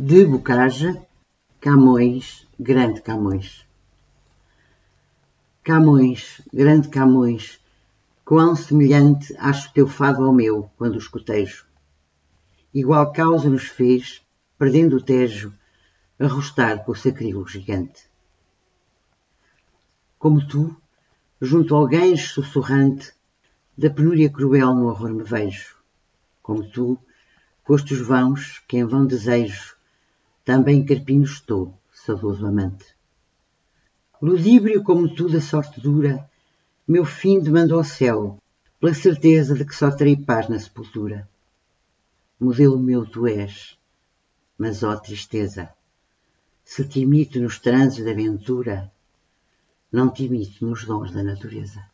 de Bocaja, Camões, grande Camões. Camões, grande Camões, quão semelhante acho teu fado ao meu, quando o escutejo. Igual causa nos fez, perdendo o tejo, arrostar com o sacrílego gigante. Como tu, junto ao gancho sussurrante, da penúria cruel no horror me vejo. Como tu, postos vãos, que em vão desejo, também carpinho estou, saudoso amante. Ludíbrio como tu da sorte dura, meu fim demando ao céu, pela certeza de que só terei paz na sepultura. Modelo meu tu és, mas ó tristeza, se te imito nos transes da aventura, não te imito nos dons da natureza.